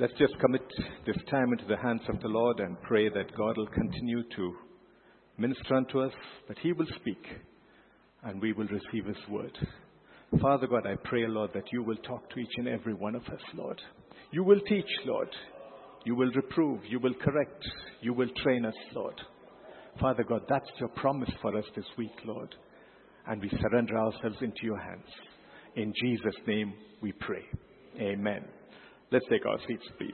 Let's just commit this time into the hands of the Lord and pray that God will continue to minister unto us, that He will speak, and we will receive His word. Father God, I pray, Lord, that you will talk to each and every one of us, Lord. You will teach, Lord. You will reprove. You will correct. You will train us, Lord. Father God, that's your promise for us this week, Lord. And we surrender ourselves into your hands. In Jesus' name we pray. Amen. Let's take our seats, please.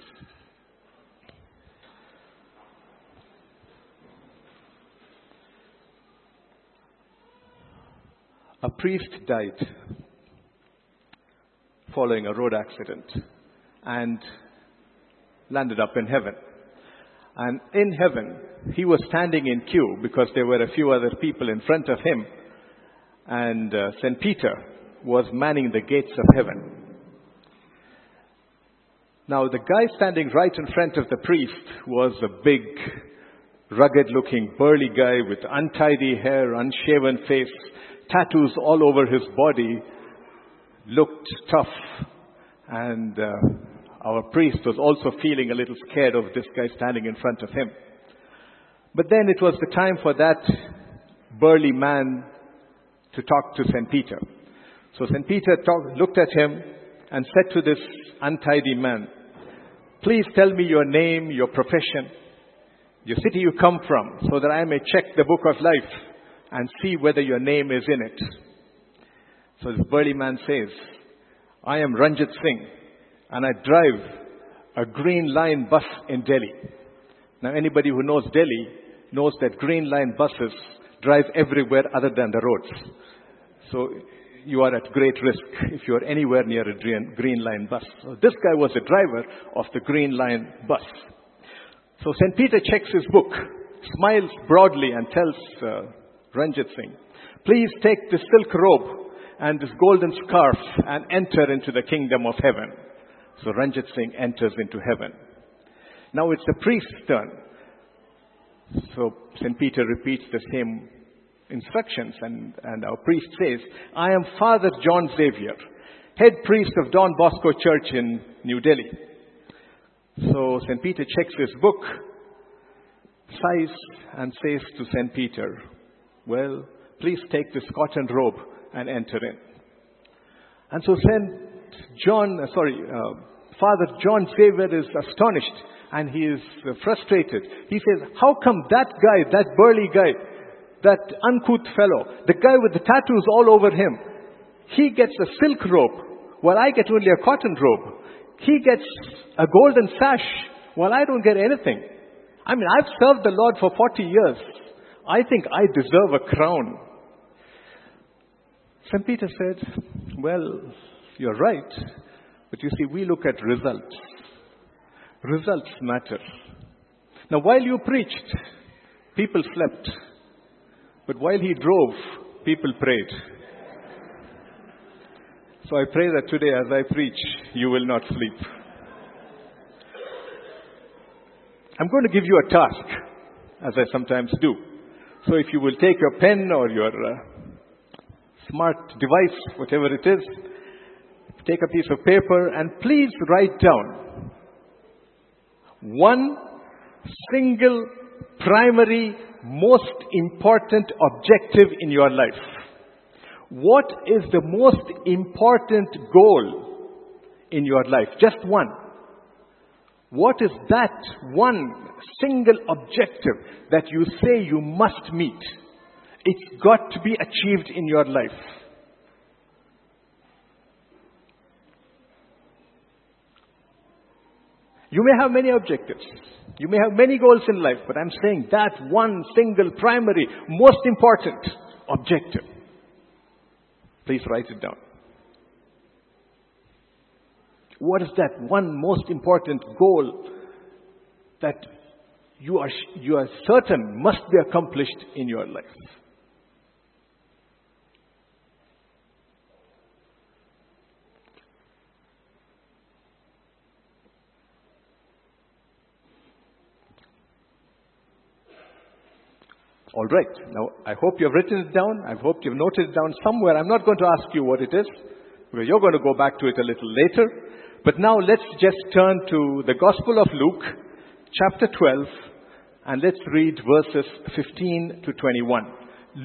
A priest died following a road accident and landed up in heaven. And in heaven, he was standing in queue because there were a few other people in front of him. And uh, St. Peter was manning the gates of heaven. Now, the guy standing right in front of the priest was a big, rugged looking, burly guy with untidy hair, unshaven face, tattoos all over his body, looked tough. And uh, our priest was also feeling a little scared of this guy standing in front of him. But then it was the time for that burly man to talk to St. Peter. So St. Peter talk, looked at him and said to this untidy man, Please tell me your name, your profession, your city you come from, so that I may check the book of life and see whether your name is in it. So this burly man says, I am Ranjit Singh and I drive a green line bus in Delhi. Now anybody who knows Delhi knows that green line buses drive everywhere other than the roads. So you are at great risk if you are anywhere near a green line bus. So this guy was the driver of the green line bus. So St. Peter checks his book, smiles broadly and tells uh, Ranjit Singh, please take this silk robe and this golden scarf and enter into the kingdom of heaven. So Ranjit Singh enters into heaven. Now it's the priest's turn. So St. Peter repeats the same instructions and, and our priest says, I am Father John Xavier, head priest of Don Bosco Church in New Delhi. So St. Peter checks his book, sighs and says to St. Peter, well, please take this cotton robe and enter in. And so St. John, uh, sorry, uh, Father John Xavier is astonished and he is frustrated. He says, how come that guy, that burly guy, that uncouth fellow, the guy with the tattoos all over him, he gets a silk robe, while I get only a cotton robe. He gets a golden sash, while I don't get anything. I mean, I've served the Lord for 40 years. I think I deserve a crown. St. Peter said, Well, you're right. But you see, we look at results. Results matter. Now, while you preached, people slept. But while he drove, people prayed. So I pray that today, as I preach, you will not sleep. I'm going to give you a task, as I sometimes do. So if you will take your pen or your uh, smart device, whatever it is, take a piece of paper and please write down one single primary most important objective in your life? What is the most important goal in your life? Just one. What is that one single objective that you say you must meet? It's got to be achieved in your life. You may have many objectives. You may have many goals in life, but I'm saying that one single primary, most important objective. Please write it down. What is that one most important goal that you are, you are certain must be accomplished in your life? All right. Now, I hope you've written it down. I hope you've noted it down somewhere. I'm not going to ask you what it is, because you're going to go back to it a little later. But now let's just turn to the Gospel of Luke, chapter 12, and let's read verses 15 to 21.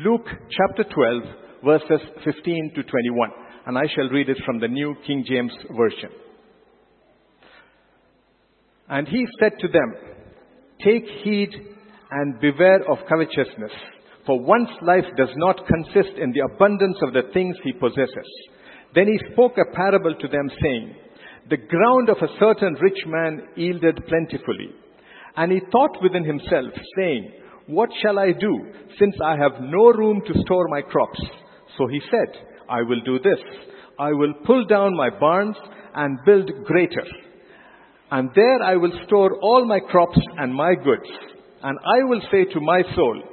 Luke chapter 12, verses 15 to 21. And I shall read it from the New King James Version. And he said to them, Take heed and beware of covetousness, for one's life does not consist in the abundance of the things he possesses. Then he spoke a parable to them, saying, The ground of a certain rich man yielded plentifully. And he thought within himself, saying, What shall I do, since I have no room to store my crops? So he said, I will do this. I will pull down my barns and build greater. And there I will store all my crops and my goods. And I will say to my soul,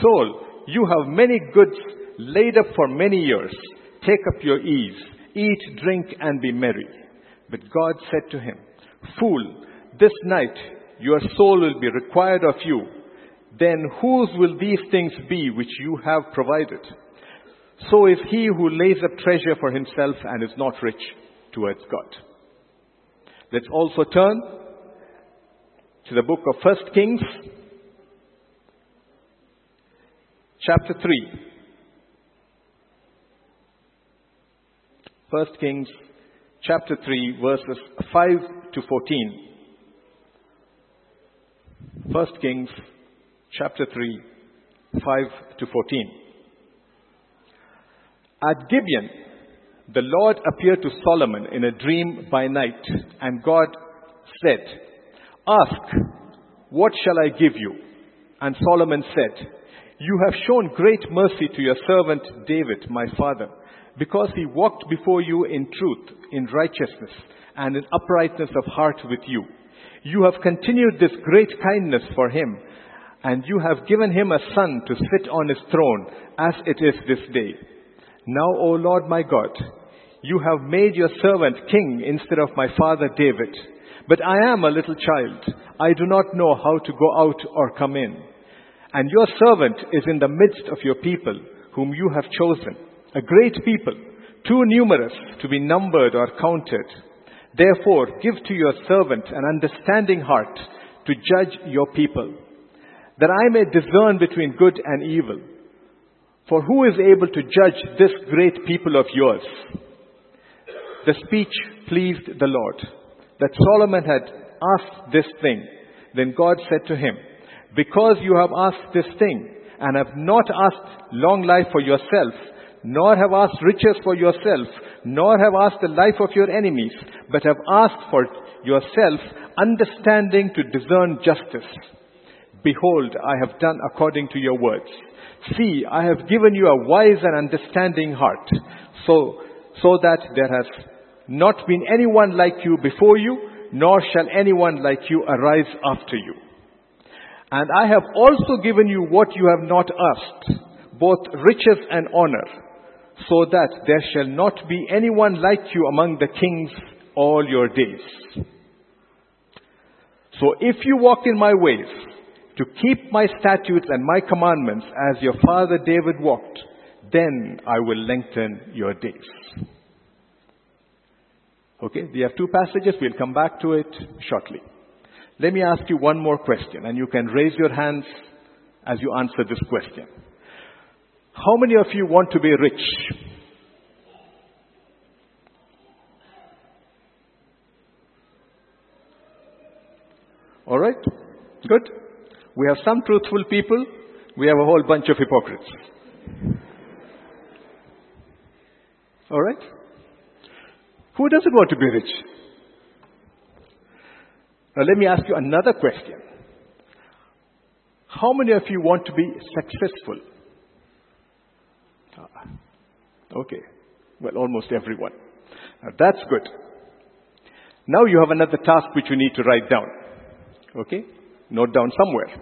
Soul, you have many goods laid up for many years. Take up your ease, eat, drink, and be merry. But God said to him, Fool, this night your soul will be required of you. Then whose will these things be which you have provided? So is he who lays up treasure for himself and is not rich towards God. Let's also turn to the book of First Kings, chapter 3. First Kings, chapter 3, verses 5 to 14. First Kings, chapter 3, 5 to 14. At Gibeon, the Lord appeared to Solomon in a dream by night, and God said, Ask, what shall I give you? And Solomon said, You have shown great mercy to your servant David, my father, because he walked before you in truth, in righteousness, and in uprightness of heart with you. You have continued this great kindness for him, and you have given him a son to sit on his throne, as it is this day. Now, O Lord my God, you have made your servant king instead of my father David. But I am a little child. I do not know how to go out or come in. And your servant is in the midst of your people, whom you have chosen, a great people, too numerous to be numbered or counted. Therefore, give to your servant an understanding heart to judge your people, that I may discern between good and evil. For who is able to judge this great people of yours? The speech pleased the Lord, that Solomon had asked this thing. Then God said to him, Because you have asked this thing, and have not asked long life for yourself, nor have asked riches for yourself, nor have asked the life of your enemies, but have asked for yourself understanding to discern justice. Behold, I have done according to your words. See, I have given you a wise and understanding heart, so, so that there has not been anyone like you before you, nor shall anyone like you arise after you. And I have also given you what you have not asked, both riches and honor, so that there shall not be anyone like you among the kings all your days. So if you walk in my ways, to keep my statutes and my commandments as your father David walked, then I will lengthen your days. Okay, we have two passages. We'll come back to it shortly. Let me ask you one more question, and you can raise your hands as you answer this question. How many of you want to be rich? All right? Good. We have some truthful people. We have a whole bunch of hypocrites. All right? Who doesn't want to be rich? Now, let me ask you another question. How many of you want to be successful? Ah, okay. Well, almost everyone. Now, that's good. Now you have another task which you need to write down. Okay? Note down somewhere.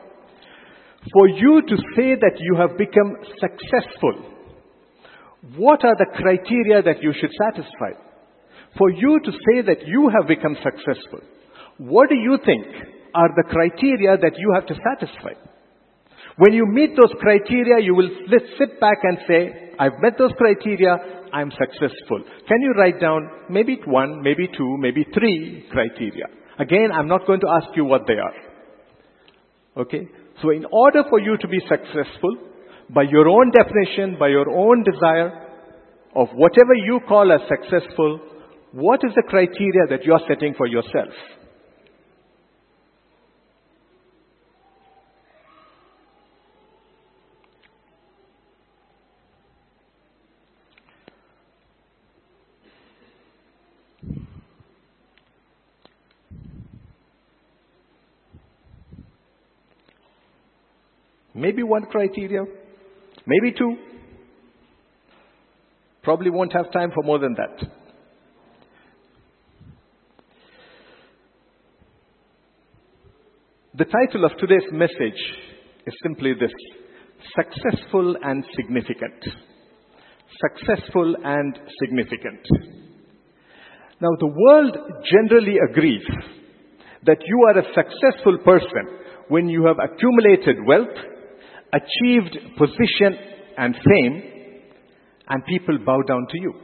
For you to say that you have become successful, what are the criteria that you should satisfy? For you to say that you have become successful, what do you think are the criteria that you have to satisfy? When you meet those criteria, you will sit back and say, I've met those criteria, I'm successful. Can you write down maybe one, maybe two, maybe three criteria? Again, I'm not going to ask you what they are. Okay? So in order for you to be successful, by your own definition, by your own desire of whatever you call as successful, what is the criteria that you're setting for yourself? Maybe one criteria, maybe two. Probably won't have time for more than that. The title of today's message is simply this Successful and Significant. Successful and Significant. Now, the world generally agrees that you are a successful person when you have accumulated wealth, achieved position and fame, and people bow down to you.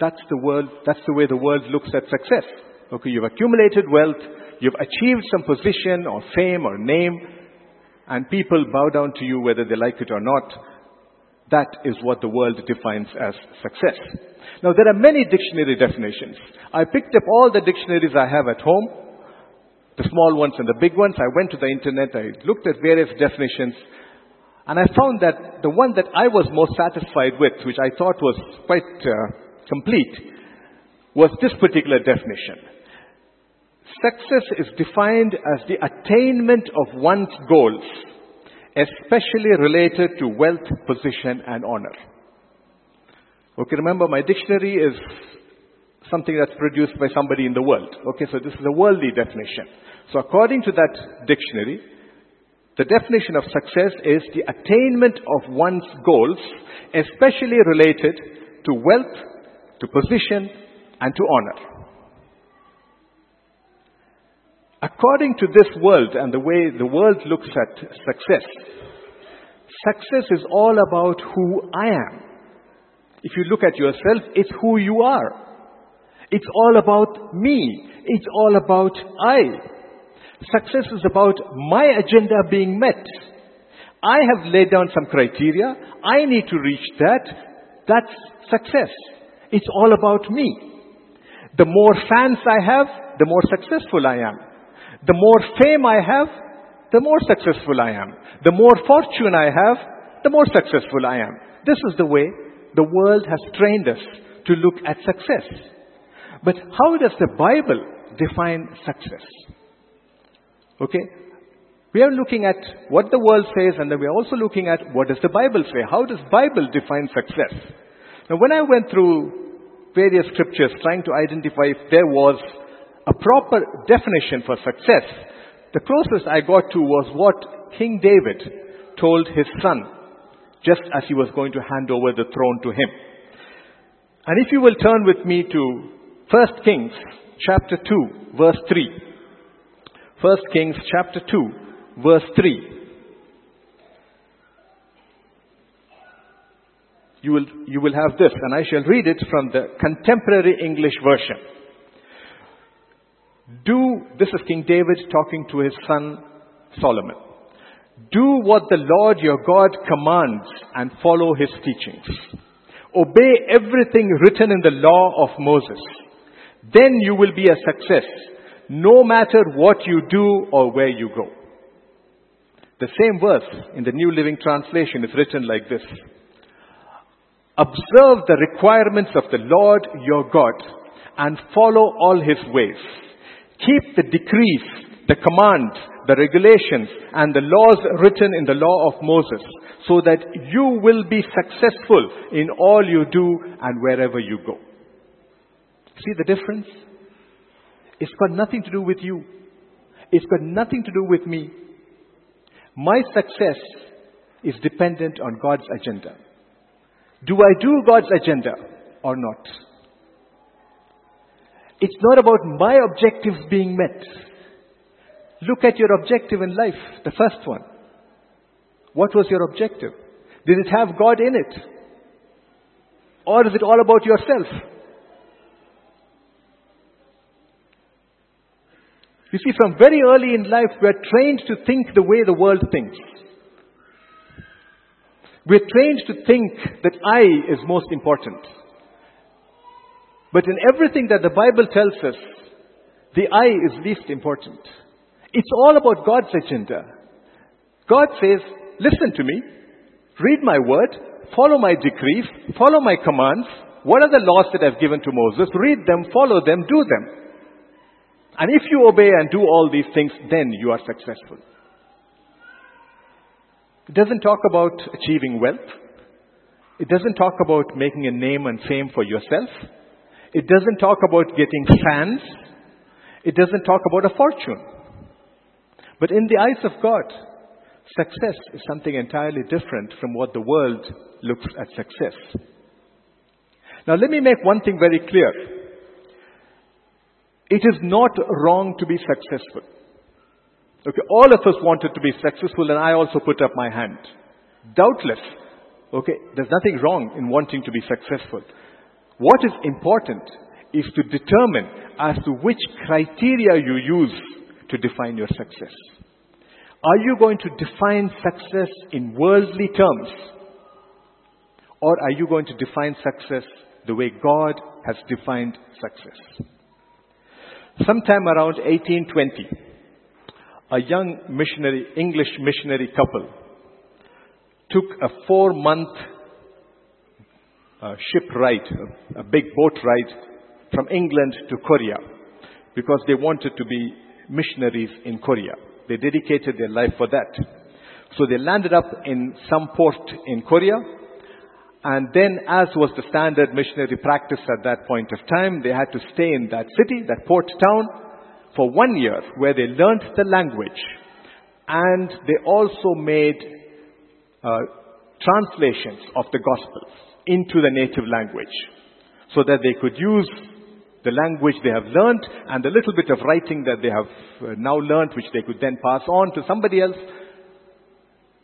That's the world, that's the way the world looks at success. Okay, you've accumulated wealth, you've achieved some position or fame or name, and people bow down to you whether they like it or not. That is what the world defines as success. Now, there are many dictionary definitions. I picked up all the dictionaries I have at home, the small ones and the big ones. I went to the internet, I looked at various definitions, and I found that the one that I was most satisfied with, which I thought was quite uh, complete, was this particular definition. Success is defined as the attainment of one's goals, especially related to wealth, position, and honor. Okay, remember my dictionary is something that's produced by somebody in the world. Okay, so this is a worldly definition. So according to that dictionary, the definition of success is the attainment of one's goals, especially related to wealth, to position, and to honor. According to this world and the way the world looks at success, success is all about who I am. If you look at yourself, it's who you are. It's all about me. It's all about I. Success is about my agenda being met. I have laid down some criteria. I need to reach that. That's success. It's all about me. The more fans I have, the more successful I am. The more fame I have, the more successful I am. The more fortune I have, the more successful I am. This is the way the world has trained us to look at success. But how does the Bible define success? Okay? We are looking at what the world says and then we are also looking at what does the Bible say? How does Bible define success? Now when I went through various scriptures trying to identify if there was a proper definition for success, the closest I got to was what King David told his son just as he was going to hand over the throne to him. And if you will turn with me to 1 Kings chapter 2 verse 3. 1 Kings chapter 2, verse 3. You will, you will have this, and I shall read it from the contemporary English version. Do, this is King David talking to his son Solomon. Do what the Lord your God commands and follow his teachings. Obey everything written in the law of Moses. Then you will be a success no matter what you do or where you go. The same verse in the New Living Translation is written like this. Observe the requirements of the Lord your God and follow all his ways. Keep the decrees, the commands, the regulations, and the laws written in the law of Moses so that you will be successful in all you do and wherever you go. See the difference? It's got nothing to do with you. It's got nothing to do with me. My success is dependent on God's agenda. Do I do God's agenda or not? It's not about my objectives being met. Look at your objective in life, the first one. What was your objective? Did it have God in it? Or is it all about yourself? You see, from very early in life, we're trained to think the way the world thinks. We're trained to think that I is most important. But in everything that the Bible tells us, the I is least important. It's all about God's agenda. God says, listen to me, read my word, follow my decrees, follow my commands. What are the laws that I've given to Moses? Read them, follow them, do them. And if you obey and do all these things, then you are successful. It doesn't talk about achieving wealth. It doesn't talk about making a name and fame for yourself. It doesn't talk about getting fans. It doesn't talk about a fortune. But in the eyes of God, success is something entirely different from what the world looks at success. Now let me make one thing very clear. It is not wrong to be successful. Okay, all of us wanted to be successful and I also put up my hand. Doubtless. Okay, there's nothing wrong in wanting to be successful. What is important is to determine as to which criteria you use to define your success. Are you going to define success in worldly terms? Or are you going to define success the way God has defined success? Sometime around 1820, a young missionary, English missionary couple, took a four month uh, ship ride, a, a big boat ride from England to Korea because they wanted to be missionaries in Korea. They dedicated their life for that. So they landed up in some port in Korea. And then, as was the standard missionary practice at that point of time, they had to stay in that city, that port town, for one year, where they learned the language. And they also made uh, translations of the Gospels into the native language, so that they could use the language they have learned and the little bit of writing that they have uh, now learned, which they could then pass on to somebody else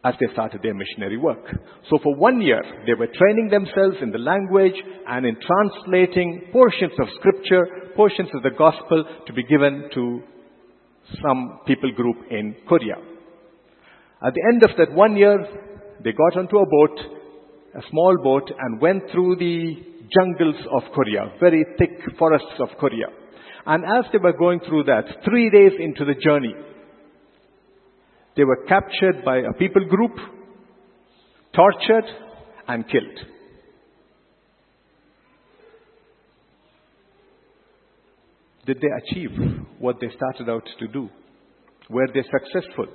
as they started their missionary work. So for one year, they were training themselves in the language and in translating portions of scripture, portions of the gospel to be given to some people group in Korea. At the end of that one year, they got onto a boat, a small boat, and went through the jungles of Korea, very thick forests of Korea. And as they were going through that, three days into the journey, they were captured by a people group, tortured, and killed. Did they achieve what they started out to do? Were they successful?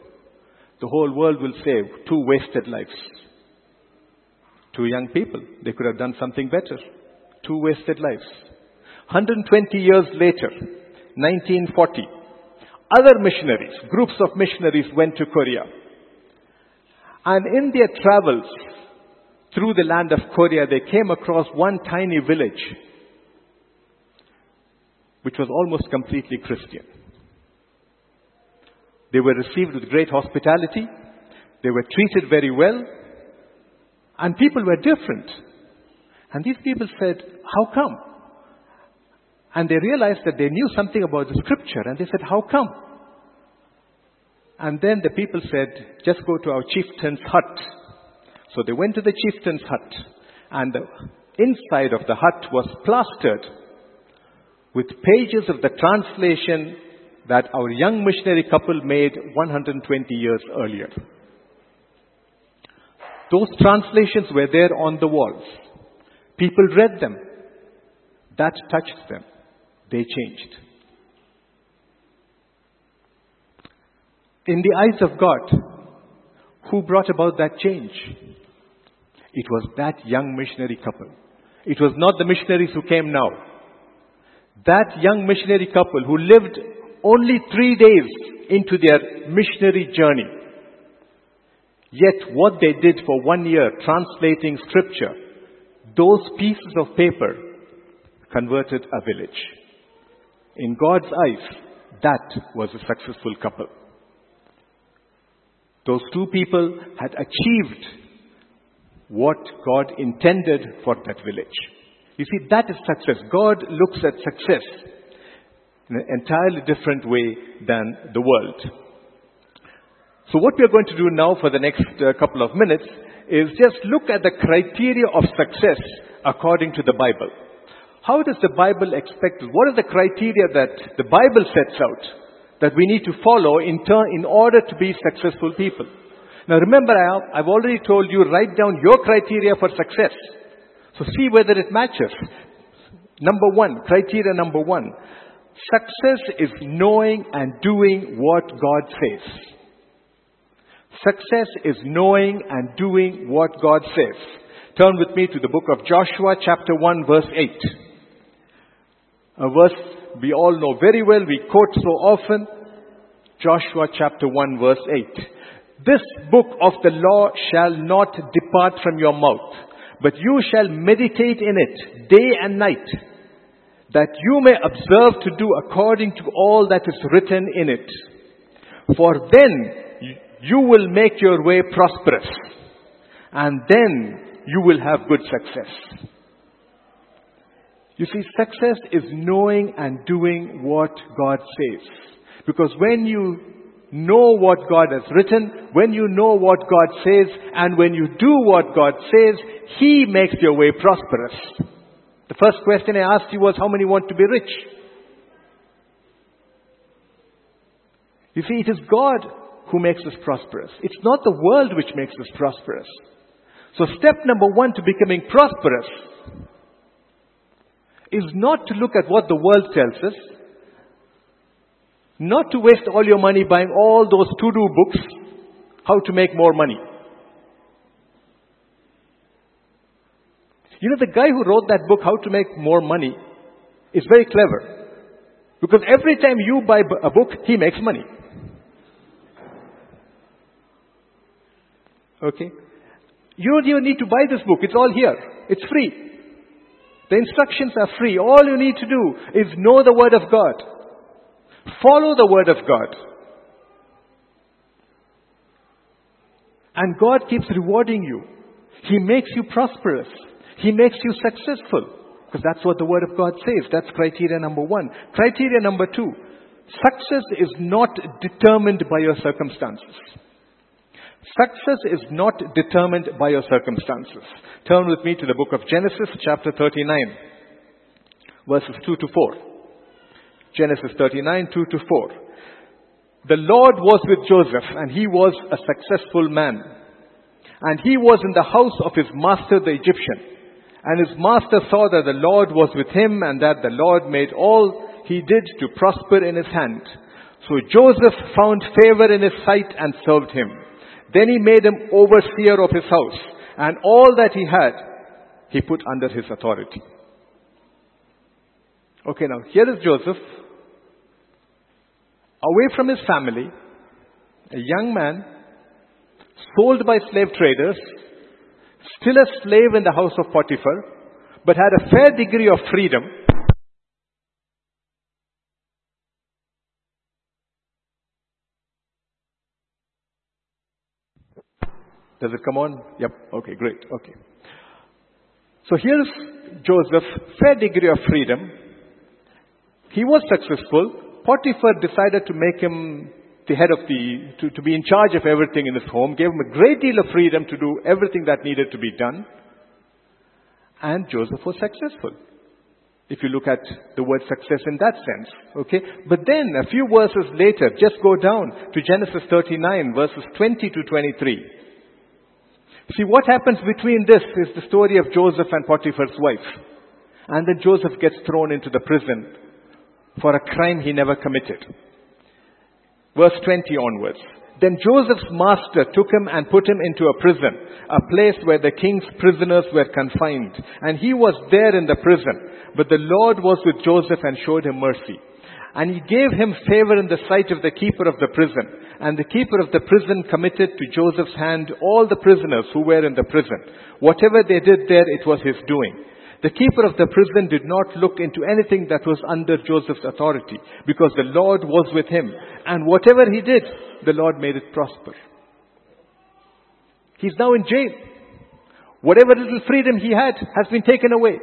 The whole world will say, two wasted lives. Two young people. They could have done something better. Two wasted lives. 120 years later, 1940, other missionaries, groups of missionaries went to Korea. And in their travels through the land of Korea, they came across one tiny village, which was almost completely Christian. They were received with great hospitality. They were treated very well. And people were different. And these people said, How come? And they realized that they knew something about the scripture. And they said, How come? And then the people said, Just go to our chieftain's hut. So they went to the chieftain's hut. And the inside of the hut was plastered with pages of the translation that our young missionary couple made 120 years earlier. Those translations were there on the walls. People read them. That touched them. They changed. In the eyes of God, who brought about that change? It was that young missionary couple. It was not the missionaries who came now. That young missionary couple who lived only three days into their missionary journey. Yet what they did for one year translating scripture, those pieces of paper converted a village. In God's eyes, that was a successful couple. Those two people had achieved what God intended for that village. You see, that is success. God looks at success in an entirely different way than the world. So what we are going to do now for the next uh, couple of minutes is just look at the criteria of success according to the Bible. How does the Bible expect, what are the criteria that the Bible sets out that we need to follow in, turn, in order to be successful people? Now remember, I've already told you, write down your criteria for success. So see whether it matches. Number one, criteria number one. Success is knowing and doing what God says. Success is knowing and doing what God says. Turn with me to the book of Joshua, chapter 1, verse 8. A verse we all know very well, we quote so often. Joshua chapter 1, verse 8. This book of the law shall not depart from your mouth, but you shall meditate in it day and night, that you may observe to do according to all that is written in it. For then you will make your way prosperous, and then you will have good success. You see, success is knowing and doing what God says. Because when you know what God has written, when you know what God says, and when you do what God says, He makes your way prosperous. The first question I asked you was, how many want to be rich? You see, it is God who makes us prosperous. It's not the world which makes us prosperous. So step number one to becoming prosperous is not to look at what the world tells us, not to waste all your money buying all those to-do books, how to make more money. You know, the guy who wrote that book, How to Make More Money, is very clever. Because every time you buy a book, he makes money. Okay? You don't even need to buy this book. It's all here. It's free. The instructions are free. All you need to do is know the Word of God. Follow the Word of God. And God keeps rewarding you. He makes you prosperous. He makes you successful. Because that's what the Word of God says. That's criteria number one. Criteria number two. Success is not determined by your circumstances. Success is not determined by your circumstances. Turn with me to the book of Genesis, chapter 39, verses 2 to 4. Genesis 39, 2 to 4. The Lord was with Joseph, and he was a successful man. And he was in the house of his master, the Egyptian. And his master saw that the Lord was with him, and that the Lord made all he did to prosper in his hand. So Joseph found favor in his sight and served him. Then he made him overseer of his house, and all that he had, he put under his authority. Okay, now here is Joseph, away from his family, a young man, sold by slave traders, still a slave in the house of Potiphar, but had a fair degree of freedom Does it come on? Yep. Okay, great. Okay. So here's Joseph, fair degree of freedom. He was successful. Potiphar decided to make him the head of the, to, to be in charge of everything in his home, gave him a great deal of freedom to do everything that needed to be done. And Joseph was successful. If you look at the word success in that sense. Okay? But then, a few verses later, just go down to Genesis 39, verses 20 to 23. See, what happens between this is the story of Joseph and Potiphar's wife. And then Joseph gets thrown into the prison for a crime he never committed. Verse 20 onwards. Then Joseph's master took him and put him into a prison, a place where the king's prisoners were confined. And he was there in the prison. But the Lord was with Joseph and showed him mercy. And he gave him favor in the sight of the keeper of the prison. And the keeper of the prison committed to Joseph's hand all the prisoners who were in the prison. Whatever they did there, it was his doing. The keeper of the prison did not look into anything that was under Joseph's authority, because the Lord was with him. And whatever he did, the Lord made it prosper. He's now in jail. Whatever little freedom he had has been taken away.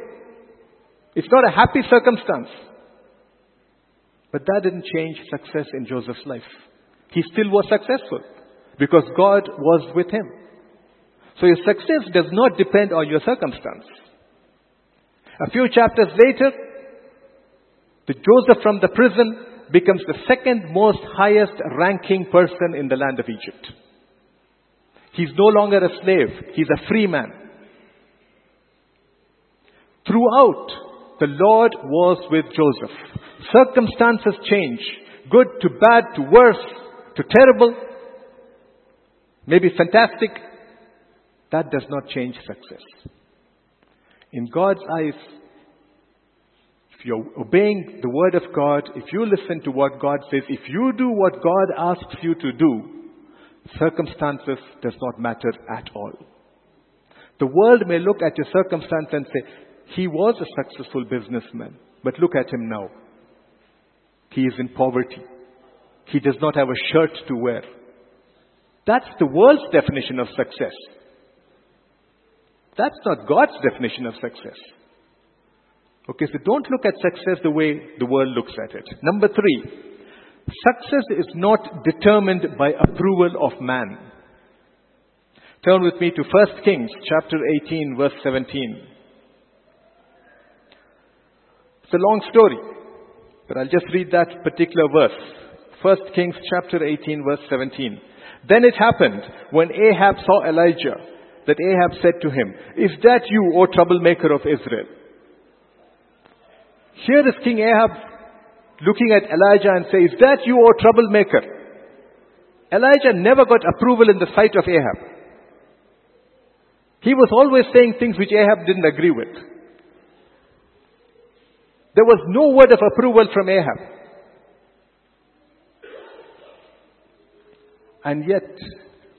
It's not a happy circumstance. But that didn't change success in Joseph's life. He still was successful because God was with him. So your success does not depend on your circumstance. A few chapters later, the Joseph from the prison becomes the second most highest ranking person in the land of Egypt. He's no longer a slave, he's a free man. Throughout, the Lord was with Joseph. Circumstances change. Good to bad to worse to terrible. Maybe fantastic. That does not change success. In God's eyes, if you're obeying the word of God, if you listen to what God says, if you do what God asks you to do, circumstances does not matter at all. The world may look at your circumstance and say, he was a successful businessman, but look at him now. He is in poverty. He does not have a shirt to wear. That's the world's definition of success. That's not God's definition of success. Okay, so don't look at success the way the world looks at it. Number three, success is not determined by approval of man. Turn with me to 1 Kings chapter 18 verse 17. It's a long story, but I'll just read that particular verse. 1 Kings chapter 18 verse 17. Then it happened when Ahab saw Elijah that Ahab said to him, Is that you, O troublemaker of Israel? Here is King Ahab looking at Elijah and says, Is that you, O troublemaker? Elijah never got approval in the sight of Ahab. He was always saying things which Ahab didn't agree with. There was no word of approval from Ahab. And yet,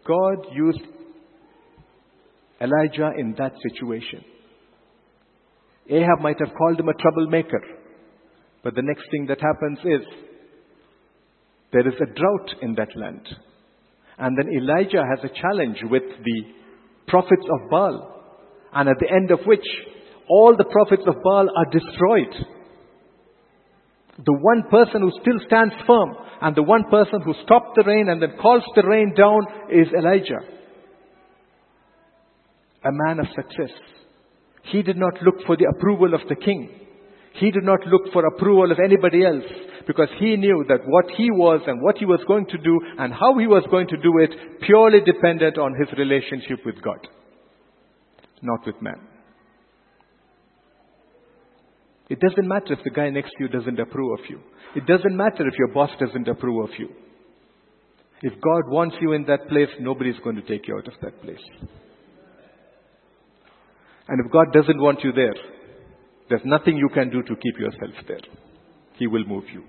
God used Elijah in that situation. Ahab might have called him a troublemaker. But the next thing that happens is there is a drought in that land. And then Elijah has a challenge with the prophets of Baal. And at the end of which, all the prophets of Baal are destroyed. The one person who still stands firm and the one person who stopped the rain and then calls the rain down is Elijah. A man of success. He did not look for the approval of the king. He did not look for approval of anybody else because he knew that what he was and what he was going to do and how he was going to do it purely depended on his relationship with God, not with man. It doesn't matter if the guy next to you doesn't approve of you. It doesn't matter if your boss doesn't approve of you. If God wants you in that place, nobody's going to take you out of that place. And if God doesn't want you there, there's nothing you can do to keep yourself there. He will move you.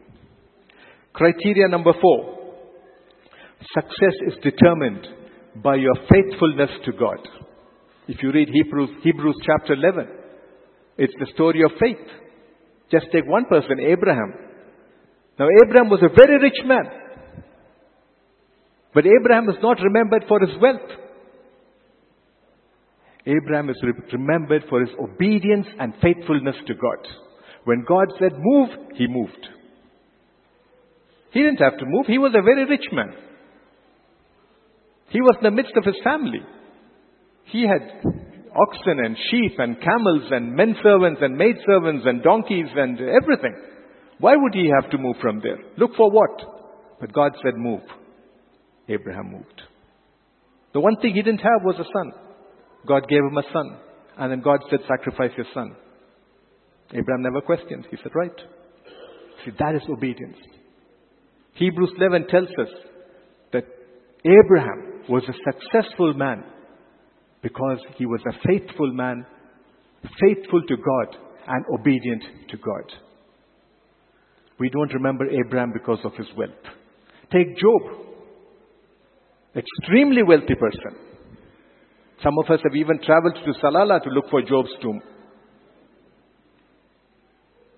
Criteria number four. Success is determined by your faithfulness to God. If you read Hebrews, Hebrews chapter 11, it's the story of faith. Just take one person, Abraham. Now, Abraham was a very rich man. But Abraham is not remembered for his wealth. Abraham is remembered for his obedience and faithfulness to God. When God said move, he moved. He didn't have to move. He was a very rich man. He was in the midst of his family. He had oxen and sheep and camels and men servants and maid servants and donkeys and everything. Why would he have to move from there? Look for what? But God said move. Abraham moved. The one thing he didn't have was a son. God gave him a son. And then God said, sacrifice your son. Abraham never questioned. He said, right. See, that is obedience. Hebrews 11 tells us that Abraham was a successful man because he was a faithful man, faithful to God and obedient to God. We don't remember Abraham because of his wealth. Take Job, extremely wealthy person. Some of us have even traveled to Salalah to look for Job's tomb.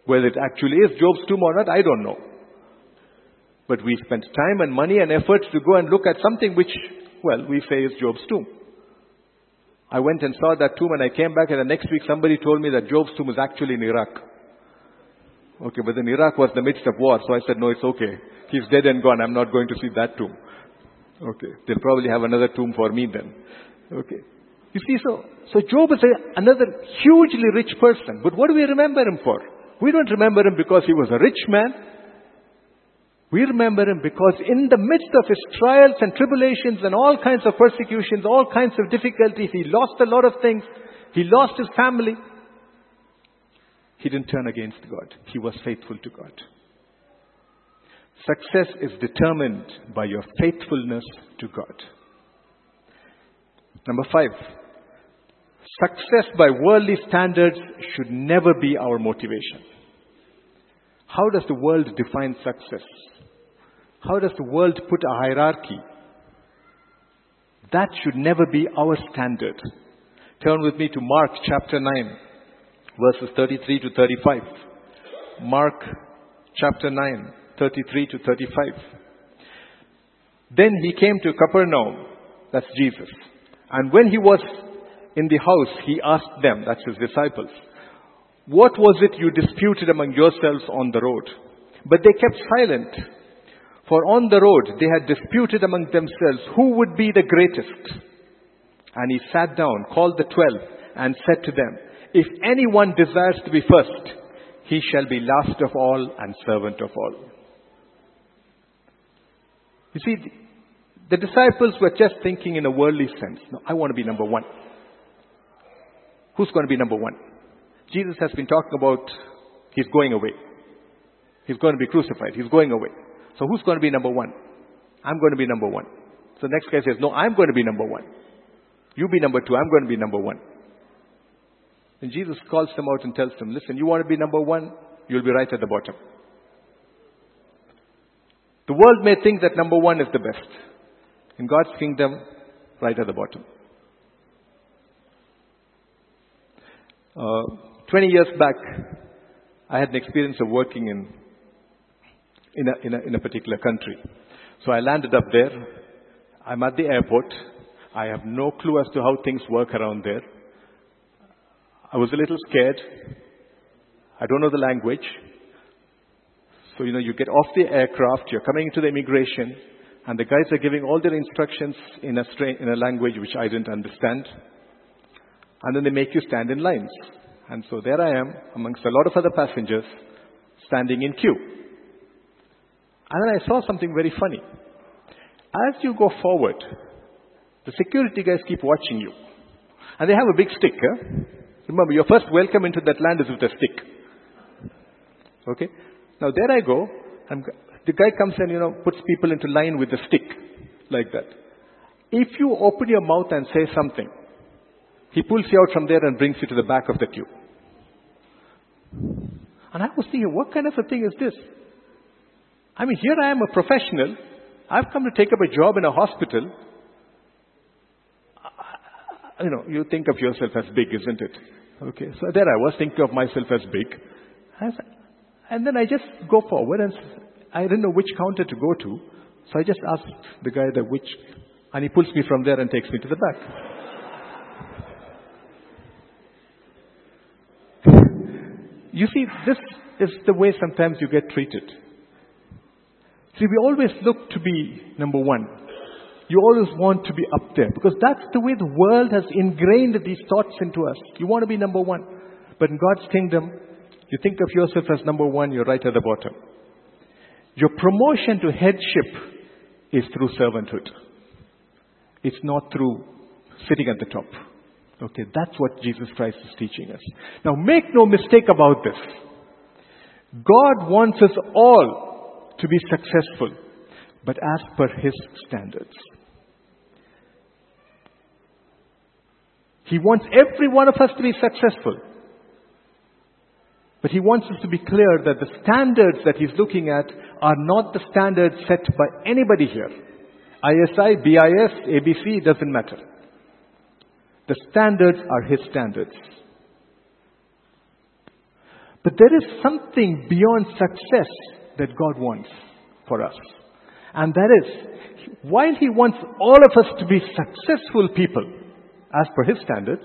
Whether it actually is Job's tomb or not, I don't know. But we spent time and money and effort to go and look at something which, well, we say is Job's tomb. I went and saw that tomb and I came back and the next week somebody told me that Job's tomb is actually in Iraq. Okay, but then Iraq was the midst of war, so I said, no, it's okay. He's dead and gone. I'm not going to see that tomb. Okay, they'll probably have another tomb for me then. Okay. You see, so, so Job is a, another hugely rich person. But what do we remember him for? We don't remember him because he was a rich man. We remember him because in the midst of his trials and tribulations and all kinds of persecutions, all kinds of difficulties, he lost a lot of things. He lost his family. He didn't turn against God. He was faithful to God. Success is determined by your faithfulness to God. Number five, success by worldly standards should never be our motivation. How does the world define success? How does the world put a hierarchy? That should never be our standard. Turn with me to Mark chapter 9, verses 33 to 35. Mark chapter 9, 33 to 35. Then he came to Capernaum, that's Jesus. And when he was in the house, he asked them, that's his disciples, what was it you disputed among yourselves on the road? But they kept silent. For on the road they had disputed among themselves who would be the greatest. And he sat down, called the twelve, and said to them, If anyone desires to be first, he shall be last of all and servant of all. You see, the disciples were just thinking in a worldly sense. No, I want to be number one. Who's going to be number one? Jesus has been talking about he's going away. He's going to be crucified. He's going away. So who's going to be number one? I'm going to be number one. So the next guy says, no, I'm going to be number one. You be number two. I'm going to be number one. And Jesus calls them out and tells them, listen, you want to be number one? You'll be right at the bottom. The world may think that number one is the best. In God's kingdom, right at the bottom. Uh, 20 years back, I had an experience of working in, in, a, in, a, in a particular country. So I landed up there. I'm at the airport. I have no clue as to how things work around there. I was a little scared. I don't know the language. So, you know, you get off the aircraft, you're coming into the immigration, and the guys are giving all their instructions in a, stra- in a language which I didn't understand. And then they make you stand in lines. And so there I am, amongst a lot of other passengers, standing in queue. And then I saw something very funny. As you go forward, the security guys keep watching you. And they have a big stick. Huh? Remember, your first welcome into that land is with a stick. Okay? Now there I go, and the guy comes and, you know, puts people into line with a stick, like that. If you open your mouth and say something, he pulls you out from there and brings you to the back of the queue. And I was thinking, what kind of a thing is this? I mean, here I am a professional. I've come to take up a job in a hospital. You know, you think of yourself as big, isn't it? Okay, so there I was thinking of myself as big. And then I just go forward and I didn't know which counter to go to. So I just asked the guy that which, and he pulls me from there and takes me to the back. you see, this is the way sometimes you get treated. See, we always look to be number one. You always want to be up there because that's the way the world has ingrained these thoughts into us. You want to be number one. But in God's kingdom, you think of yourself as number one, you're right at the bottom. Your promotion to headship is through servanthood. It's not through sitting at the top. Okay, that's what Jesus Christ is teaching us. Now make no mistake about this. God wants us all to be successful, but as per His standards. He wants every one of us to be successful. But he wants us to be clear that the standards that he's looking at are not the standards set by anybody here. ISI, BIS, ABC, doesn't matter. The standards are his standards. But there is something beyond success that God wants for us. And that is, while he wants all of us to be successful people, as per His standards,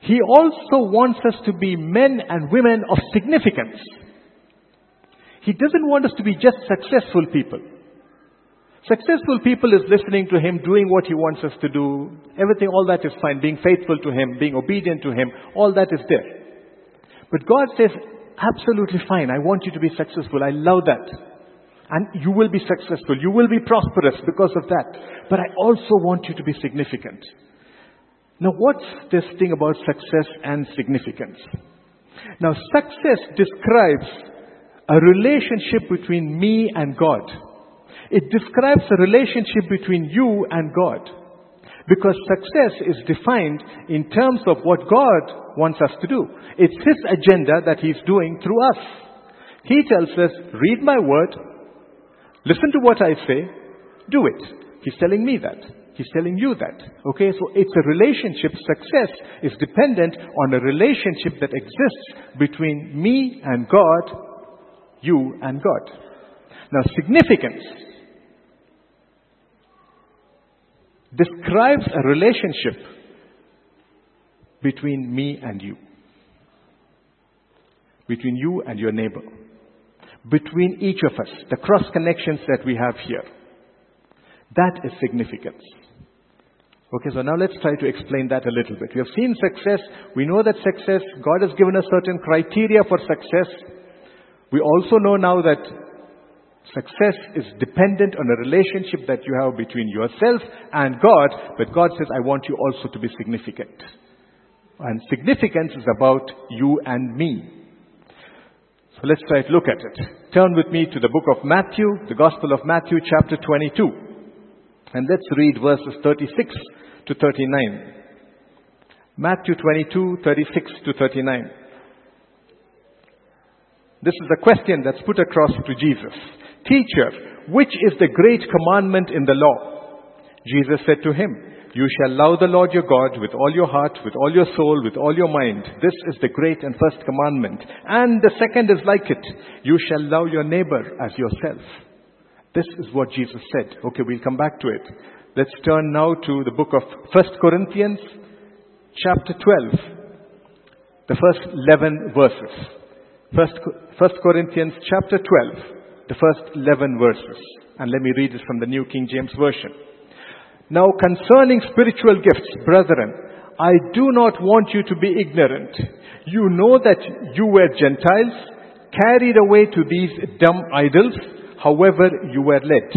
He also wants us to be men and women of significance. He doesn't want us to be just successful people. Successful people is listening to Him, doing what He wants us to do. Everything, all that is fine. Being faithful to Him, being obedient to Him, all that is there. But God says, absolutely fine. I want you to be successful. I love that. And you will be successful. You will be prosperous because of that. But I also want you to be significant. Now, what's this thing about success and significance? Now, success describes a relationship between me and God. It describes a relationship between you and God. Because success is defined in terms of what God wants us to do. It's His agenda that He's doing through us. He tells us, read my word, listen to what I say, do it. He's telling me that. He's telling you that. Okay, so it's a relationship. Success is dependent on a relationship that exists between me and God, you and God. Now, significance describes a relationship between me and you, between you and your neighbor, between each of us, the cross connections that we have here. That is significance. Okay, so now let's try to explain that a little bit. We have seen success. We know that success, God has given us certain criteria for success. We also know now that Success is dependent on a relationship that you have between yourself and God, but God says, I want you also to be significant. And significance is about you and me. So let's try to look at it. Turn with me to the book of Matthew, the Gospel of Matthew, chapter 22. And let's read verses 36 to 39. Matthew 22, 36 to 39. This is a question that's put across to Jesus. Teacher, which is the great commandment in the law? Jesus said to him, You shall love the Lord your God with all your heart, with all your soul, with all your mind. This is the great and first commandment. And the second is like it. You shall love your neighbor as yourself. This is what Jesus said. Okay, we'll come back to it. Let's turn now to the book of 1 Corinthians, chapter 12, the first 11 verses. First, First Corinthians chapter 12 the first 11 verses. And let me read it from the New King James Version. Now concerning spiritual gifts, brethren, I do not want you to be ignorant. You know that you were Gentiles, carried away to these dumb idols, however you were led.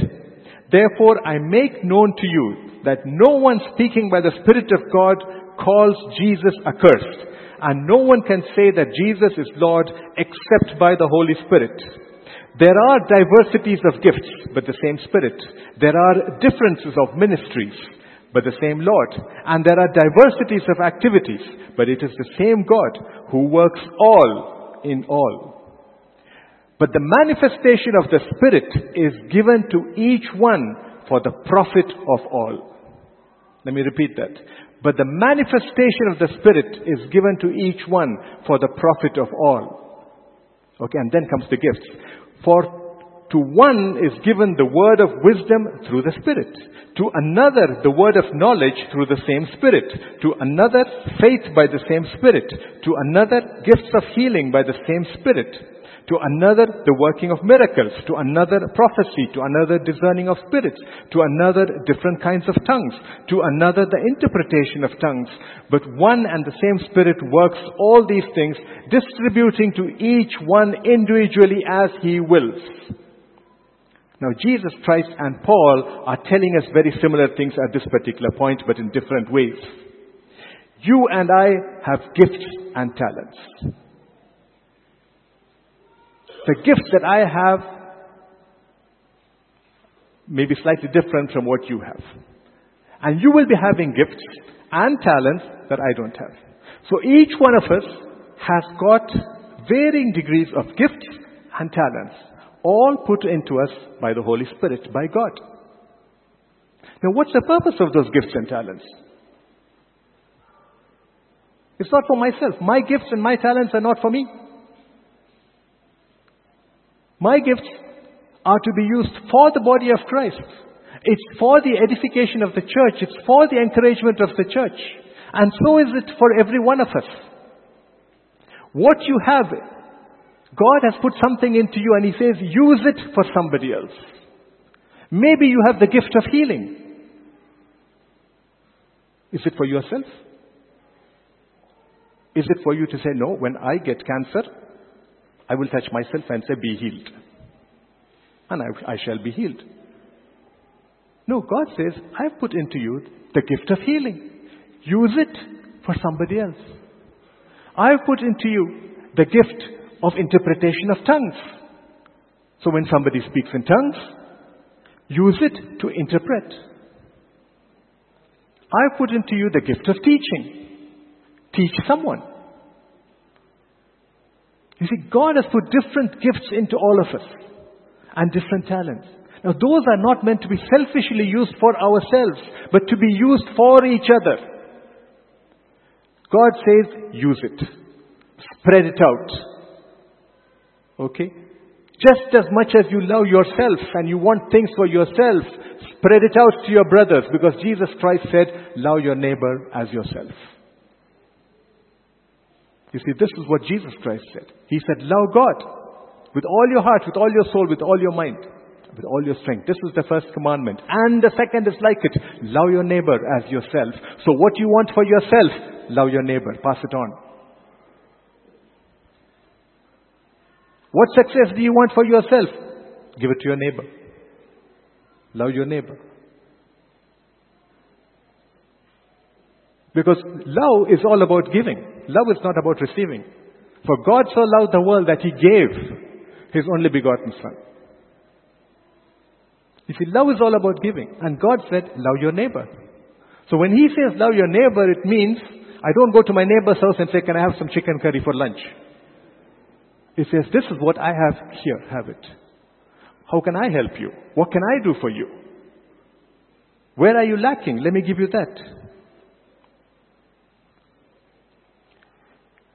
Therefore I make known to you that no one speaking by the Spirit of God calls Jesus accursed, and no one can say that Jesus is Lord except by the Holy Spirit. There are diversities of gifts, but the same Spirit. There are differences of ministries, but the same Lord. And there are diversities of activities, but it is the same God who works all in all. But the manifestation of the Spirit is given to each one for the profit of all. Let me repeat that. But the manifestation of the Spirit is given to each one for the profit of all. Okay, and then comes the gifts. For to one is given the word of wisdom through the Spirit. To another, the word of knowledge through the same Spirit. To another, faith by the same Spirit. To another, gifts of healing by the same Spirit to another the working of miracles, to another prophecy, to another discerning of spirits, to another different kinds of tongues, to another the interpretation of tongues. But one and the same Spirit works all these things, distributing to each one individually as He wills. Now, Jesus Christ and Paul are telling us very similar things at this particular point, but in different ways. You and I have gifts and talents. The gifts that I have may be slightly different from what you have. And you will be having gifts and talents that I don't have. So each one of us has got varying degrees of gifts and talents, all put into us by the Holy Spirit, by God. Now, what's the purpose of those gifts and talents? It's not for myself. My gifts and my talents are not for me. My gifts are to be used for the body of Christ. It's for the edification of the church. It's for the encouragement of the church. And so is it for every one of us. What you have, God has put something into you and He says, use it for somebody else. Maybe you have the gift of healing. Is it for yourself? Is it for you to say, no, when I get cancer, I will touch myself and say, be healed. And I, I shall be healed. No, God says, I've put into you the gift of healing. Use it for somebody else. I've put into you the gift of interpretation of tongues. So when somebody speaks in tongues, use it to interpret. I've put into you the gift of teaching. Teach someone. You see, God has put different gifts into all of us and different talents. Now, those are not meant to be selfishly used for ourselves, but to be used for each other. God says, use it. Spread it out. Okay? Just as much as you love yourself and you want things for yourself, spread it out to your brothers because Jesus Christ said, love your neighbor as yourself. You see, this is what Jesus Christ said. He said, love God with all your heart, with all your soul, with all your mind with all your strength. This is the first commandment. And the second is like it. Love your neighbor as yourself. So what you want for yourself, love your neighbor. Pass it on. What success do you want for yourself? Give it to your neighbor. Love your neighbor. Because love is all about giving. Love is not about receiving. For God so loved the world that He gave His only begotten Son. You see, love is all about giving. And God said, love your neighbor. So when He says love your neighbor, it means I don't go to my neighbor's house and say, can I have some chicken curry for lunch? He says, this is what I have here, have it. How can I help you? What can I do for you? Where are you lacking? Let me give you that.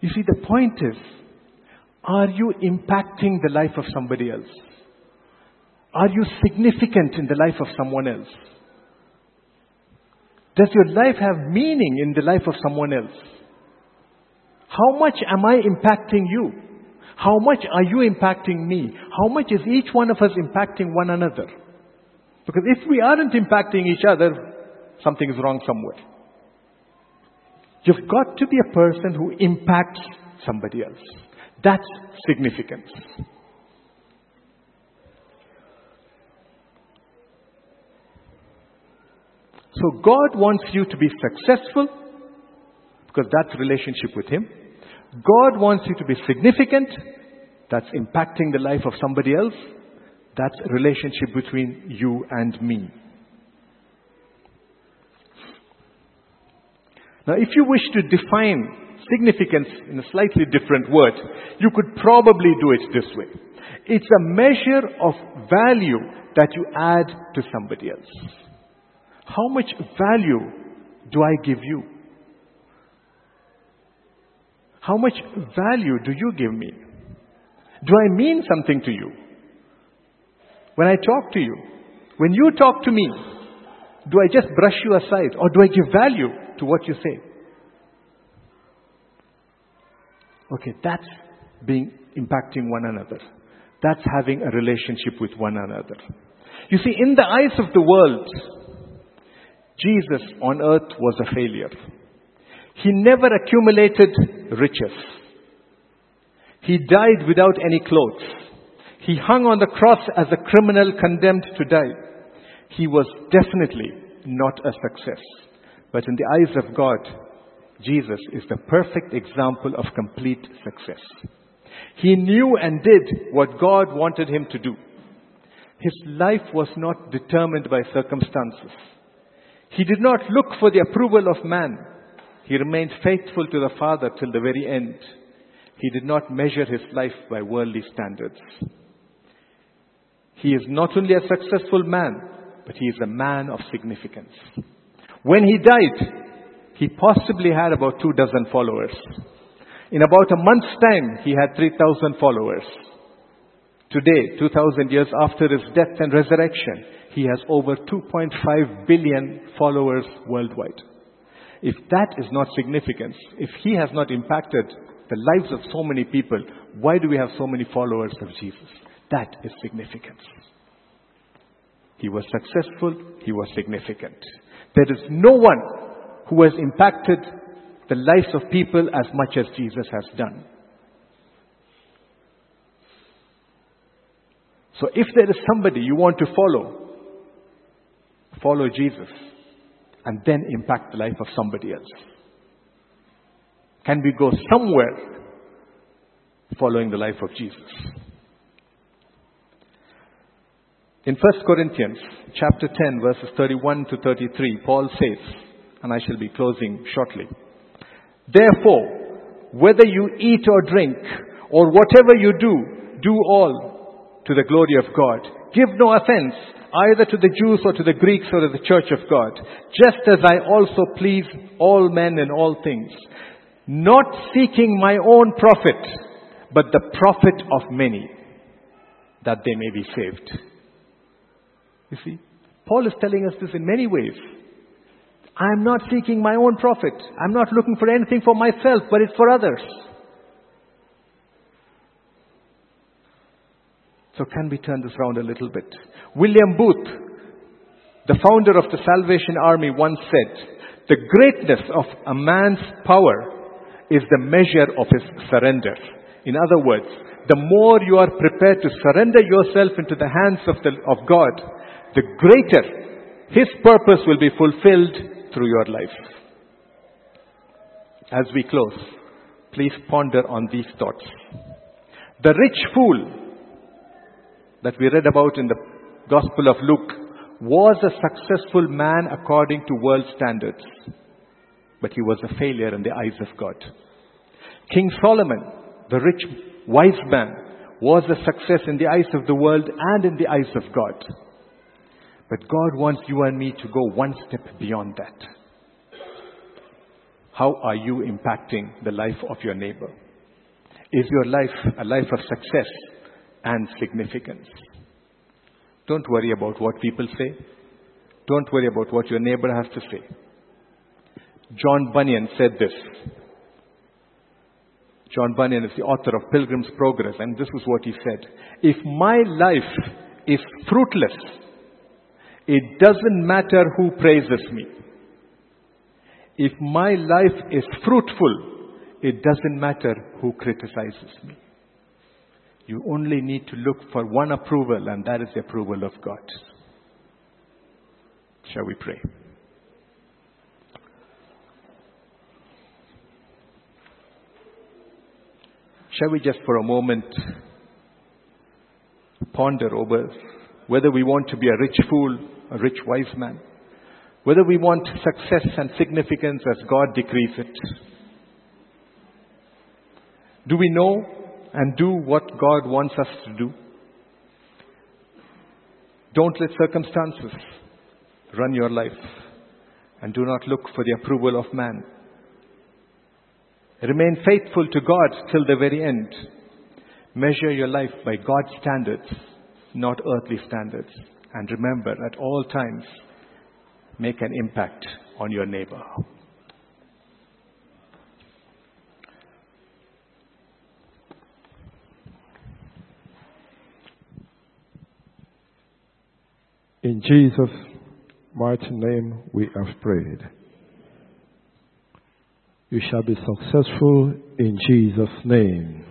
You see, the point is, are you impacting the life of somebody else? Are you significant in the life of someone else? Does your life have meaning in the life of someone else? How much am I impacting you? How much are you impacting me? How much is each one of us impacting one another? Because if we aren't impacting each other, something is wrong somewhere. You've got to be a person who impacts somebody else. That's significance. So God wants you to be successful because that's relationship with Him. God wants you to be significant. That's impacting the life of somebody else. That's relationship between you and me. Now, if you wish to define significance in a slightly different word, you could probably do it this way. It's a measure of value that you add to somebody else. How much value do I give you? How much value do you give me? Do I mean something to you? When I talk to you, when you talk to me, do I just brush you aside or do I give value to what you say? Okay, that's being impacting one another. That's having a relationship with one another. You see, in the eyes of the world, Jesus on earth was a failure. He never accumulated riches. He died without any clothes. He hung on the cross as a criminal condemned to die. He was definitely not a success. But in the eyes of God, Jesus is the perfect example of complete success. He knew and did what God wanted him to do. His life was not determined by circumstances. He did not look for the approval of man. He remained faithful to the Father till the very end. He did not measure his life by worldly standards. He is not only a successful man, but he is a man of significance. When he died, he possibly had about two dozen followers. In about a month's time, he had 3,000 followers. Today, 2,000 years after his death and resurrection, he has over 2.5 billion followers worldwide. If that is not significance, if he has not impacted the lives of so many people, why do we have so many followers of Jesus? That is significance. He was successful, he was significant. There is no one who has impacted the lives of people as much as Jesus has done. So if there is somebody you want to follow, follow Jesus and then impact the life of somebody else. Can we go somewhere following the life of Jesus? In 1 Corinthians chapter 10 verses 31 to 33, Paul says, and I shall be closing shortly. Therefore, whether you eat or drink or whatever you do, do all to the glory of God. Give no offense either to the Jews or to the Greeks or to the church of God, just as I also please all men in all things, not seeking my own profit, but the profit of many, that they may be saved. You see, Paul is telling us this in many ways. I am not seeking my own profit. I'm not looking for anything for myself, but it's for others. So can we turn this around a little bit? William Booth, the founder of the Salvation Army once said, the greatness of a man's power is the measure of his surrender. In other words, the more you are prepared to surrender yourself into the hands of, the, of God, the greater his purpose will be fulfilled through your life. As we close, please ponder on these thoughts. The rich fool that we read about in the Gospel of Luke was a successful man according to world standards, but he was a failure in the eyes of God. King Solomon, the rich, wise man, was a success in the eyes of the world and in the eyes of God. But God wants you and me to go one step beyond that. How are you impacting the life of your neighbor? Is your life a life of success and significance. Don't worry about what people say. Don't worry about what your neighbor has to say. John Bunyan said this. John Bunyan is the author of Pilgrim's Progress, and this is what he said. If my life is fruitless, it doesn't matter who praises me. If my life is fruitful, it doesn't matter who criticizes me. You only need to look for one approval, and that is the approval of God. Shall we pray? Shall we just for a moment ponder over whether we want to be a rich fool, a rich wise man, whether we want success and significance as God decrees it? Do we know and do what God wants us to do. Don't let circumstances run your life and do not look for the approval of man. Remain faithful to God till the very end. Measure your life by God's standards, not earthly standards. And remember, at all times, make an impact on your neighbor. In Jesus' mighty name we have prayed. You shall be successful in Jesus' name.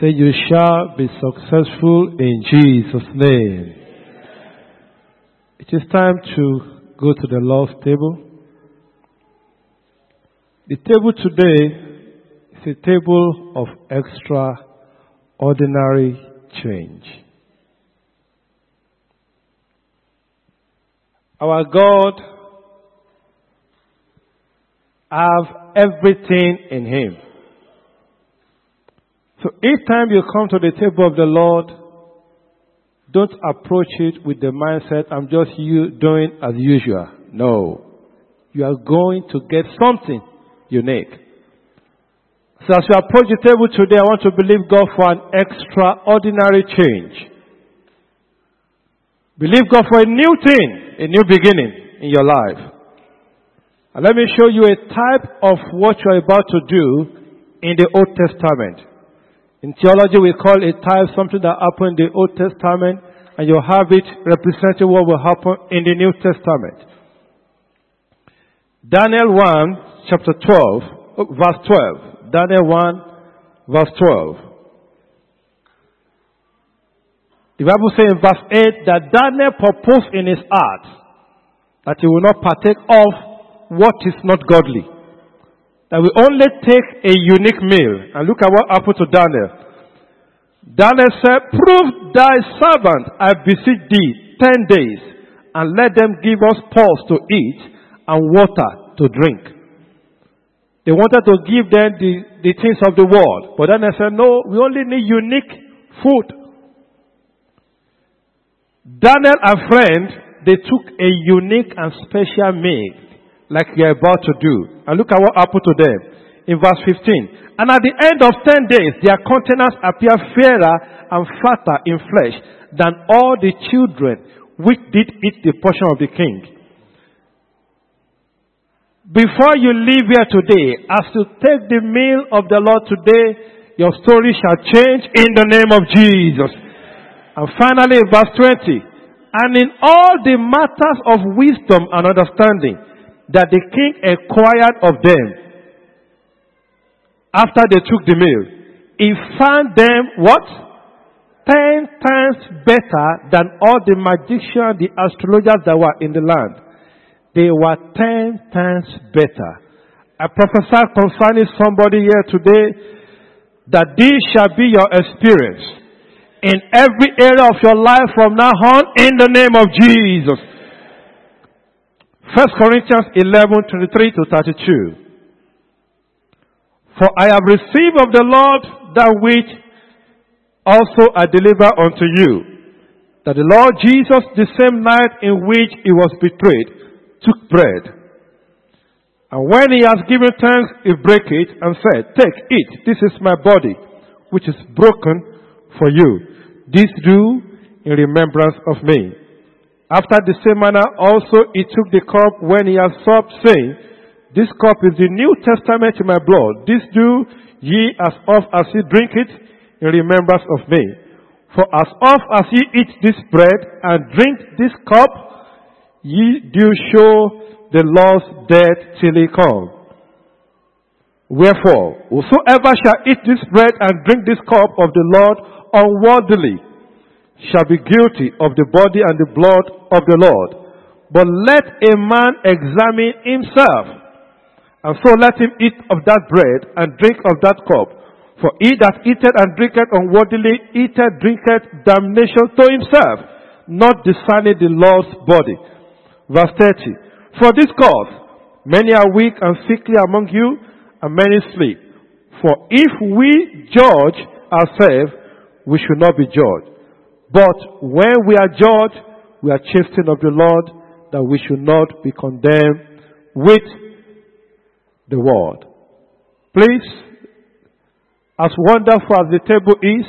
Say, you shall be successful in Jesus' name. It is time to go to the Lord's table. The table today is a table of extraordinary change. Our God have everything in Him. So each time you come to the table of the Lord, don't approach it with the mindset, I'm just you doing as usual. No. You are going to get something unique. So as you approach the table today, I want to believe God for an extraordinary change. Believe God for a new thing, a new beginning in your life. And let me show you a type of what you are about to do in the Old Testament. In theology, we call a type something that happened in the Old Testament, and you have it representing what will happen in the New Testament. Daniel 1, chapter 12, verse 12. Daniel 1, verse 12. The Bible says in verse 8 that Daniel proposed in his heart that he will not partake of what is not godly. That we only take a unique meal. And look at what happened to Daniel. Daniel said, Prove thy servant, I beseech thee, ten days, and let them give us pulse to eat and water to drink. They wanted to give them the, the things of the world. But then I said, no, we only need unique food. Daniel and friend, they took a unique and special meal, like are about to do. And look at what happened to them in verse 15. And at the end of 10 days, their countenance appeared fairer and fatter in flesh than all the children which did eat the portion of the king. Before you leave here today, as you take the meal of the Lord today, your story shall change in the name of Jesus. And finally, verse 20. And in all the matters of wisdom and understanding that the king inquired of them after they took the meal, he found them what? Ten times better than all the magicians, the astrologers that were in the land they were ten times better. I prophesy concerning somebody here today that this shall be your experience in every area of your life from now on in the name of Jesus. First Corinthians 11, 23 to 32. For I have received of the Lord that which also I deliver unto you. That the Lord Jesus, the same night in which he was betrayed, took bread. And when he has given thanks, he broke it and said, Take, eat, this is my body, which is broken for you. This do in remembrance of me. After the same manner also he took the cup when he had supped, saying, This cup is the New Testament in my blood. This do ye as oft as ye drink it in remembrance of me. For as oft as ye eat this bread and drink this cup, ye do show the Lord's death till he come. Wherefore, whosoever shall eat this bread and drink this cup of the Lord unworthily shall be guilty of the body and the blood of the Lord. But let a man examine himself, and so let him eat of that bread and drink of that cup. For he that eateth and drinketh unworthily eateth, drinketh damnation to himself, not discerning the Lord's body. Verse 30. For this cause, many are weak and sickly among you, and many sleep. For if we judge ourselves, we should not be judged. But when we are judged, we are chastened of the Lord, that we should not be condemned with the world. Please, as wonderful as the table is,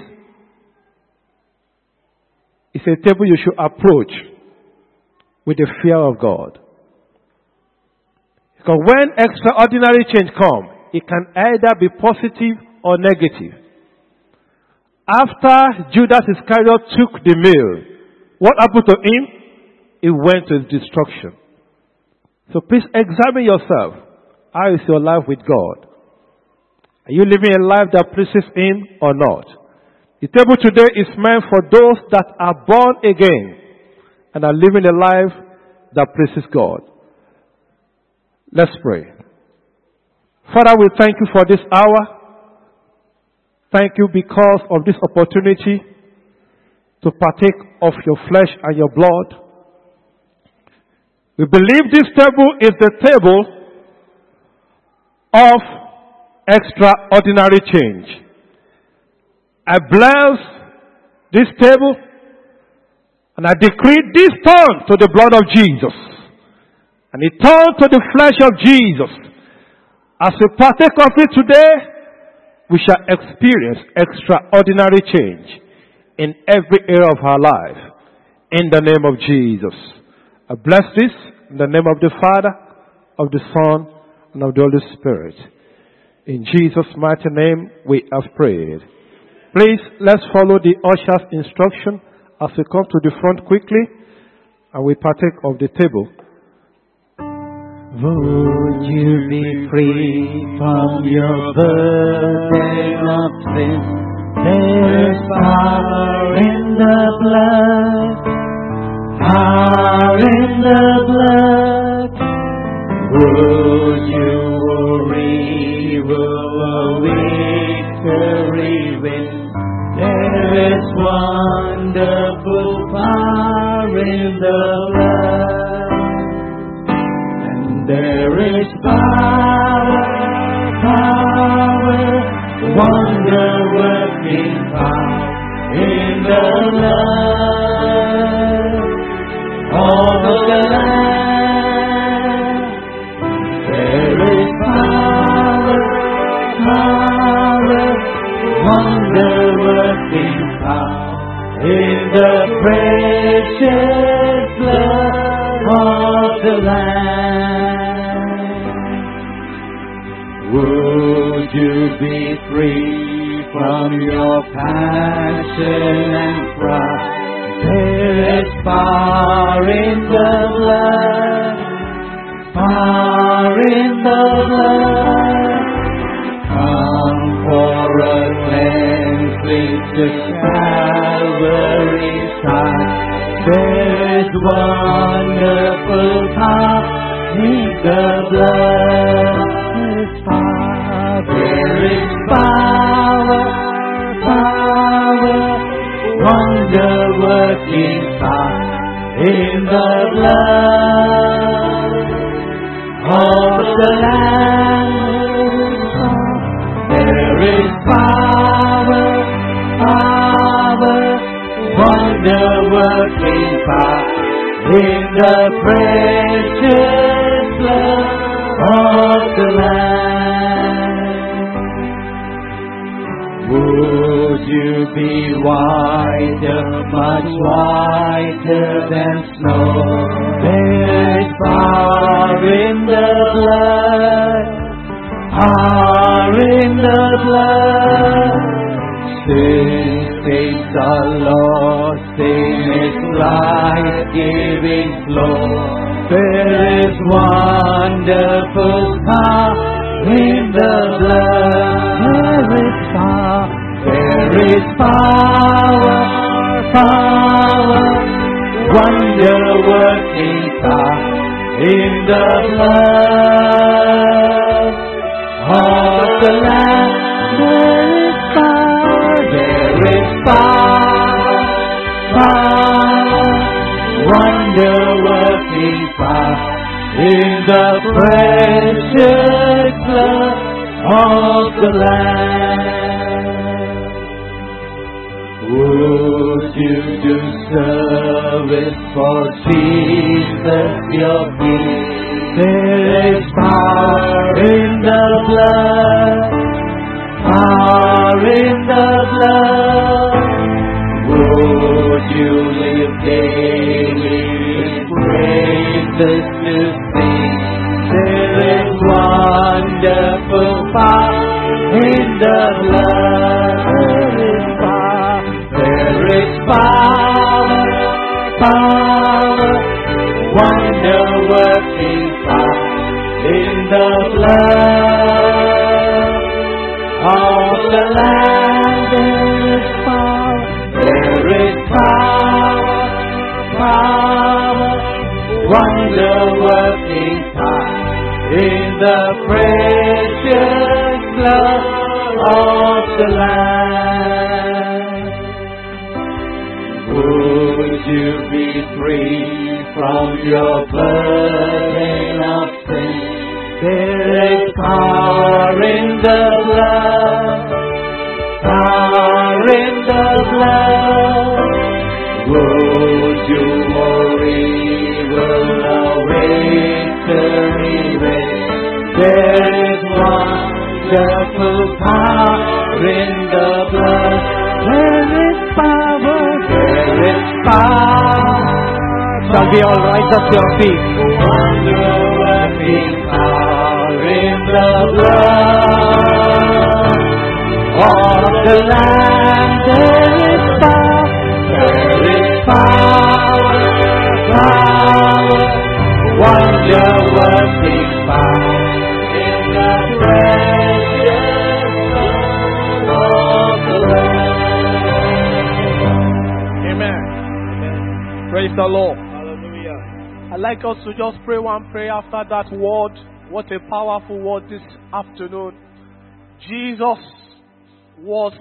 it's a table you should approach with the fear of God. Because when extraordinary change comes, it can either be positive or negative. After Judas Iscariot took the meal, what happened to him? He went to his destruction. So please examine yourself. How is your life with God? Are you living a life that pleases Him or not? The table today is meant for those that are born again and are living a life that pleases God. Let's pray. Father, we thank you for this hour. Thank you because of this opportunity to partake of your flesh and your blood. We believe this table is the table of extraordinary change. I bless this table and I decree this turn to the blood of Jesus. And it turned to the flesh of Jesus. As we partake of it today, we shall experience extraordinary change in every area of our life. In the name of Jesus. I bless this in the name of the Father, of the Son, and of the Holy Spirit. In Jesus' mighty name, we have prayed. Please, let's follow the usher's instruction as we come to the front quickly and we partake of the table. Would you be free from your burden of sin? There's power in the blood, power in the blood. Would you worry, will a victory win? There is wonderful power in the blood. There is power, power, wonder working power in the blood of passion and There is power, there is power, power, wonder working power in the precious blood of the Lamb. Would you do service for Jesus your King? There is power in the blood, power in the blood. Would you the blood of the Lamb. There is power, there is power, power, wonder working power in the precious blood of the Lamb. Would you be free from your burden of power in the blood, power in the blood. Would you worry, will the victory reign? There is wonderful power in the blood. There is power, there is power. Shall we all rise up to our feet? Praise the Lord. Hallelujah. I'd like us to just pray one prayer after that word. What a powerful word this afternoon. Jesus was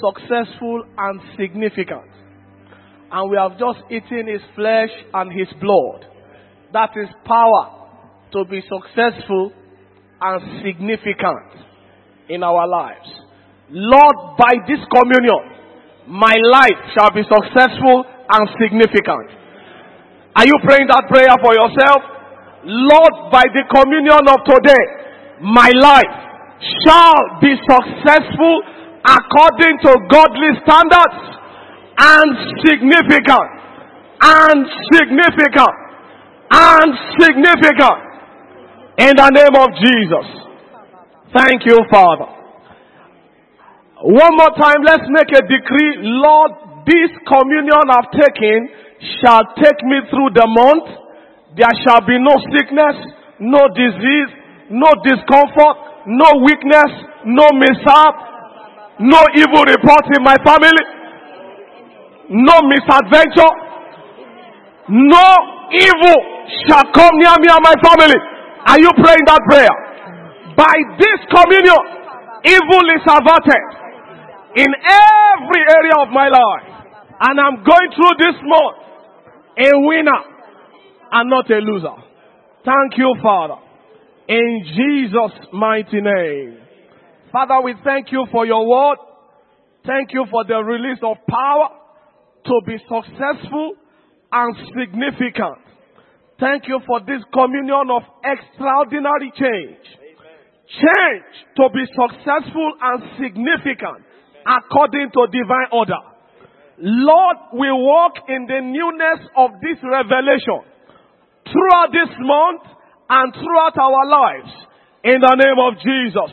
successful and significant. And we have just eaten his flesh and his blood. That is power to be successful and significant in our lives. Lord, by this communion, my life shall be successful and significant. Are you praying that prayer for yourself? Lord, by the communion of today, my life shall be successful according to godly standards and significant and significant and significant in the name of Jesus. Thank you, Father. One more time, let's make a decree. Lord, this communion I've taken shall take me through the month. There shall be no sickness, no disease, no discomfort, no weakness, no mishap, no evil report in my family, no misadventure, no evil shall come near me and my family. Are you praying that prayer? By this communion, evil is averted in every area of my life. And I'm going through this month a winner and not a loser. Thank you, Father. In Jesus' mighty name. Father, we thank you for your word. Thank you for the release of power to be successful and significant. Thank you for this communion of extraordinary change. Change to be successful and significant according to divine order. Lord, we walk in the newness of this revelation throughout this month and throughout our lives in the name of Jesus.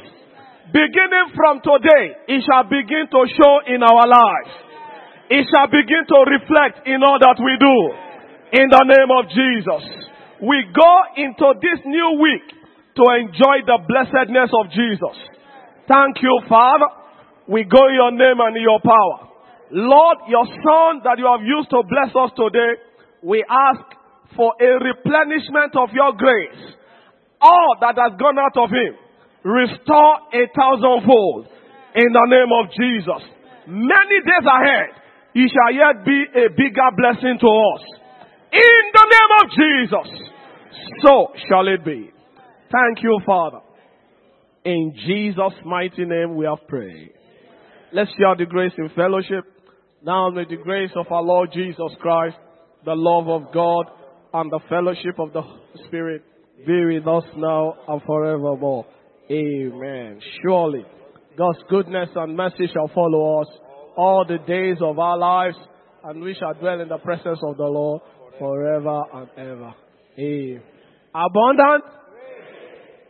Beginning from today, it shall begin to show in our lives. It shall begin to reflect in all that we do in the name of Jesus. We go into this new week to enjoy the blessedness of Jesus. Thank you, Father. We go in your name and in your power. Lord, your son that you have used to bless us today, we ask for a replenishment of your grace. All that has gone out of him, restore a thousandfold in the name of Jesus. Many days ahead, he shall yet be a bigger blessing to us. In the name of Jesus. So shall it be. Thank you, Father. In Jesus' mighty name we have prayed. Let's share the grace in fellowship. Now may the grace of our Lord Jesus Christ, the love of God, and the fellowship of the Spirit be with us now and forevermore. Amen. Surely God's goodness and mercy shall follow us all the days of our lives, and we shall dwell in the presence of the Lord forever and ever. Amen. Abundant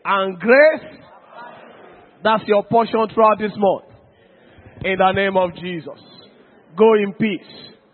and grace. That's your portion throughout this month. In the name of Jesus. Go in peace.